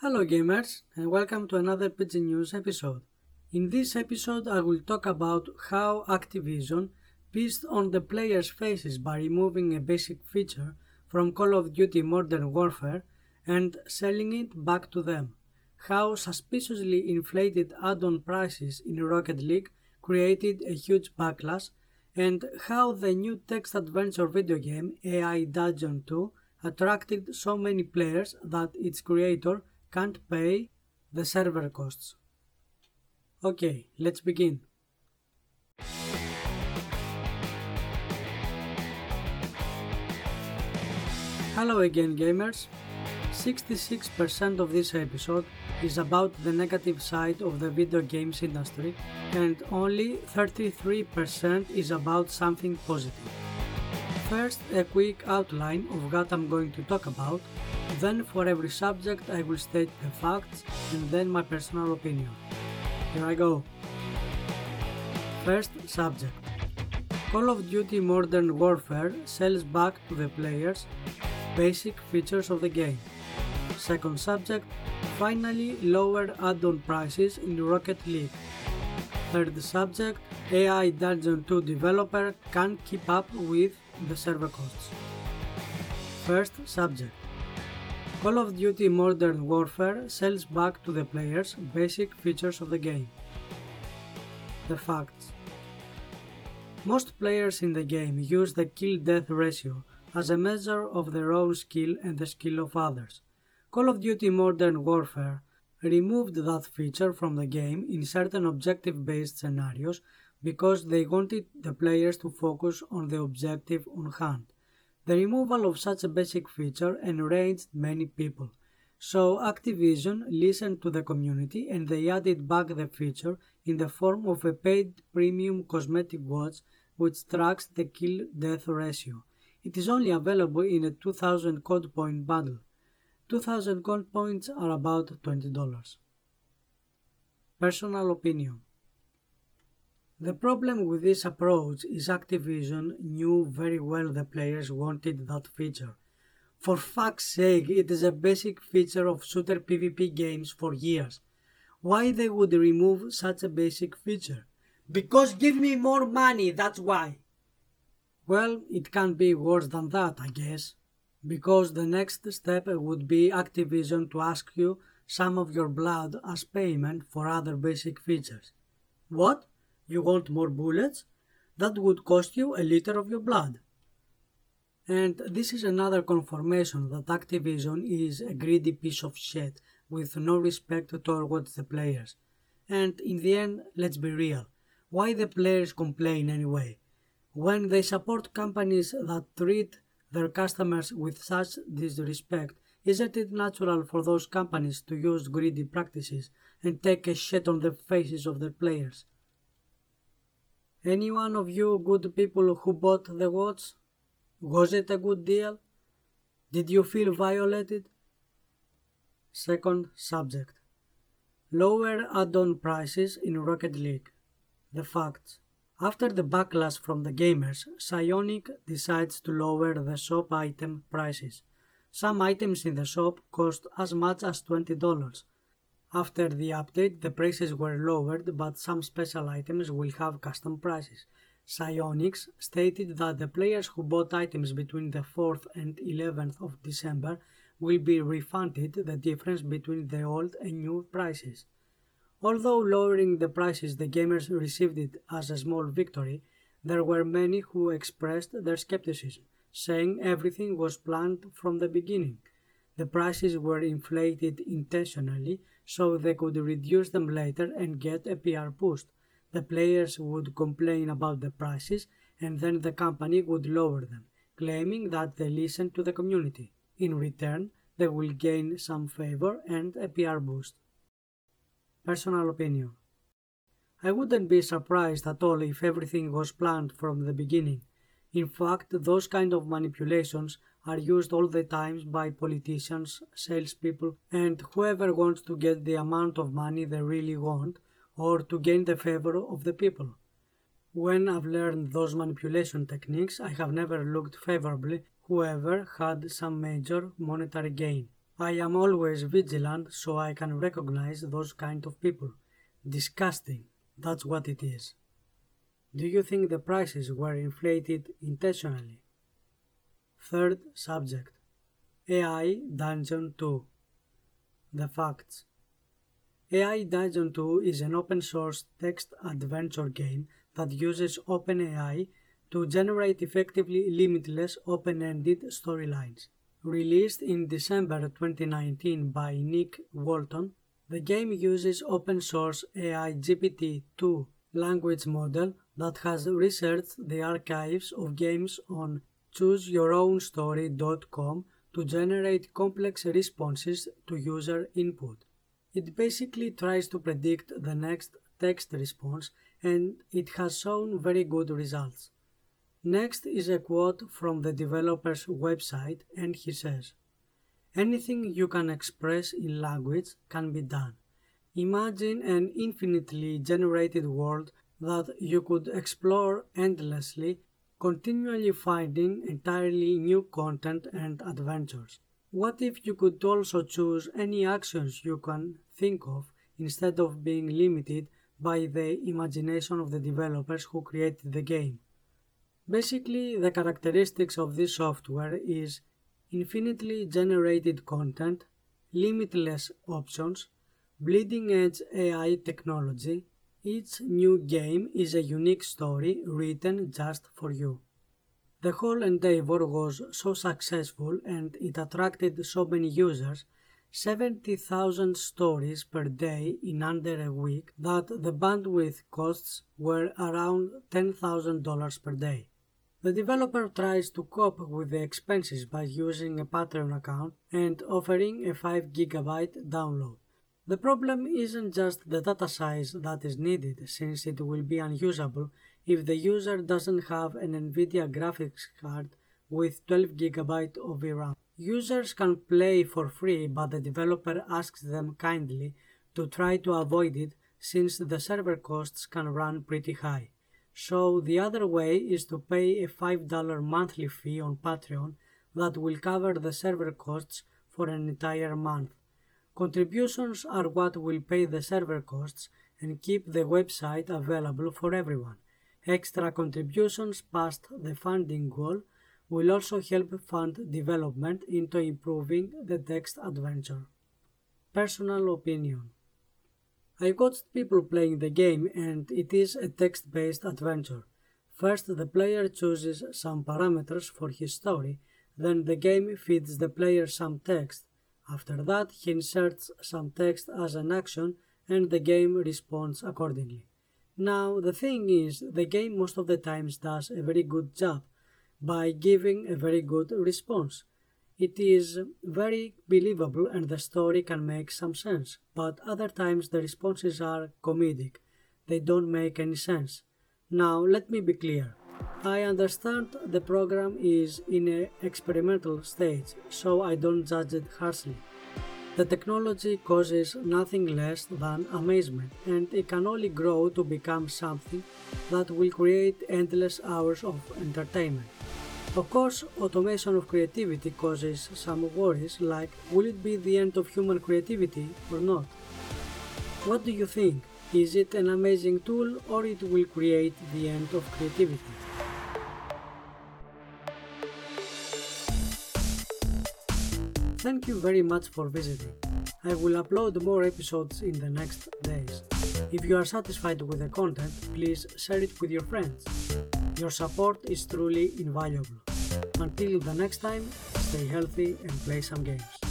Hello gamers and welcome to another PG News episode. In this episode I will talk about how Activision pissed on the players' faces by removing a basic feature from Call of Duty Modern Warfare and selling it back to them. How suspiciously inflated add-on prices in Rocket League created a huge backlash and how the new text adventure video game AI Dungeon 2 attracted so many players that its creator can't pay the server costs. Okay, let's begin. Hello again gamers. 66% of this episode is about the negative side of the video games industry and only 33% is about something positive. First, a quick outline of what I'm going to talk about, then for every subject I will state the facts and then my personal opinion. Here I go. First subject. Call of Duty Modern Warfare sells back to the players basic features of the game. Second subject, finally lower add-on prices in Rocket League. Third subject, AI Dungeon 2 developer can't keep up with the server costs. First subject. Call of Duty Modern Warfare sells back to the players basic features of the game. The facts. Most players in the game use the kill-death ratio as a measure of their own skill and the skill of others. Call of Duty Modern Warfare removed that feature from the game in certain objective-based scenarios because they wanted the players to focus on the objective on hand. The removal of such a basic feature enraged many people, so Activision listened to the community and they added back the feature in the form of a paid premium cosmetic watch which tracks the kill-death ratio. It is only available in a 2000 COD point bundle. 2000 gold points are about $20. Personal opinion The problem with this approach is Activision knew very well the players wanted that feature. For fuck's sake, it is a basic feature of shooter PvP games for years. Why they would remove such a basic feature? Because give me more money, that's why. Well, it can't be worse than that, I guess because the next step would be Activision to ask you some of your blood as payment for other basic features. What? You want more bullets? That would cost you a liter of your blood. And this is another confirmation that Activision is a greedy piece of shit with no respect towards the players. And in the end, let's be real. Why the players complain anyway? When they support companies that treat their customers with such disrespect, isn't it natural for those companies to use greedy practices and take a shit on the faces of their players? Any one of you good people who bought the watch? Was it a good deal? Did you feel violated? Second subject. Lower add-on prices in Rocket League. The facts. After the backlash from the gamers, Psyonix decides to lower the shop item prices. Some items in the shop cost as much as $20. After the update, the prices were lowered, but some special items will have custom prices. Psyonix stated that the players who bought items between the 4th and 11th of December will be refunded the difference between the old and new prices. Although lowering the prices the gamers received it as a small victory, there were many who expressed their skepticism, saying everything was planned from the beginning. The prices were inflated intentionally so they could reduce them later and get a PR boost. The players would complain about the prices and then the company would lower them, claiming that they listened to the community. In return, they will gain some favor and a PR boost. Personal opinion. I wouldn't be surprised at all if everything was planned from the beginning. In fact, those kind of manipulations are used all the time by politicians, salespeople, and whoever wants to get the amount of money they really want or to gain the favor of the people. When I've learned those manipulation techniques, I have never looked favorably whoever had some major monetary gain. I am always vigilant so I can recognize those kind of people. Disgusting, that's what it is. Do you think the prices were inflated intentionally? Third subject. AI Dungeon 2 The facts. AI Dungeon 2 is an open source text adventure game that uses OpenAI to generate effectively limitless open ended storylines. Released in December 2019 by Nick Walton, the game uses open source AI GPT 2 language model that has researched the archives of games on chooseYourOwnStory.com to generate complex responses to user input. It basically tries to predict the next text response and it has shown very good results. Next is a quote from the developer's website and he says, Anything you can express in language can be done. Imagine an infinitely generated world that you could explore endlessly, continually finding entirely new content and adventures. What if you could also choose any actions you can think of instead of being limited by the imagination of the developers who created the game? Basically, the characteristics of this software is infinitely generated content, limitless options, bleeding edge AI technology, each new game is a unique story written just for you. The whole endeavor was so successful and it attracted so many users 70,000 stories per day in under a week that the bandwidth costs were around $10,000 per day. The developer tries to cope with the expenses by using a Patreon account and offering a 5 GB download. The problem isn't just the data size that is needed, since it will be unusable if the user doesn't have an NVIDIA graphics card with 12GB of VRAM. Users can play for free, but the developer asks them kindly to try to avoid it since the server costs can run pretty high. So the other way is to pay a $5 monthly fee on Patreon that will cover the server costs for an entire month. Contributions are what will pay the server costs and keep the website available for everyone. Extra contributions past the funding goal will also help fund development into improving the text adventure. Personal opinion I've watched people playing the game and it is a text based adventure. First, the player chooses some parameters for his story, then the game feeds the player some text, after that, he inserts some text as an action and the game responds accordingly. Now, the thing is, the game most of the times does a very good job by giving a very good response. It is very believable and the story can make some sense, but other times the responses are comedic. They don't make any sense. Now, let me be clear. I understand the program is in an experimental stage, so I don't judge it harshly. The technology causes nothing less than amazement, and it can only grow to become something that will create endless hours of entertainment. Of course, automation of creativity causes some worries like will it be the end of human creativity or not? What do you think? Is it an amazing tool or it will create the end of creativity? Thank you very much for visiting. I will upload more episodes in the next days. If you are satisfied with the content, please share it with your friends. Your support is truly invaluable. Until the next time, stay healthy and play some games.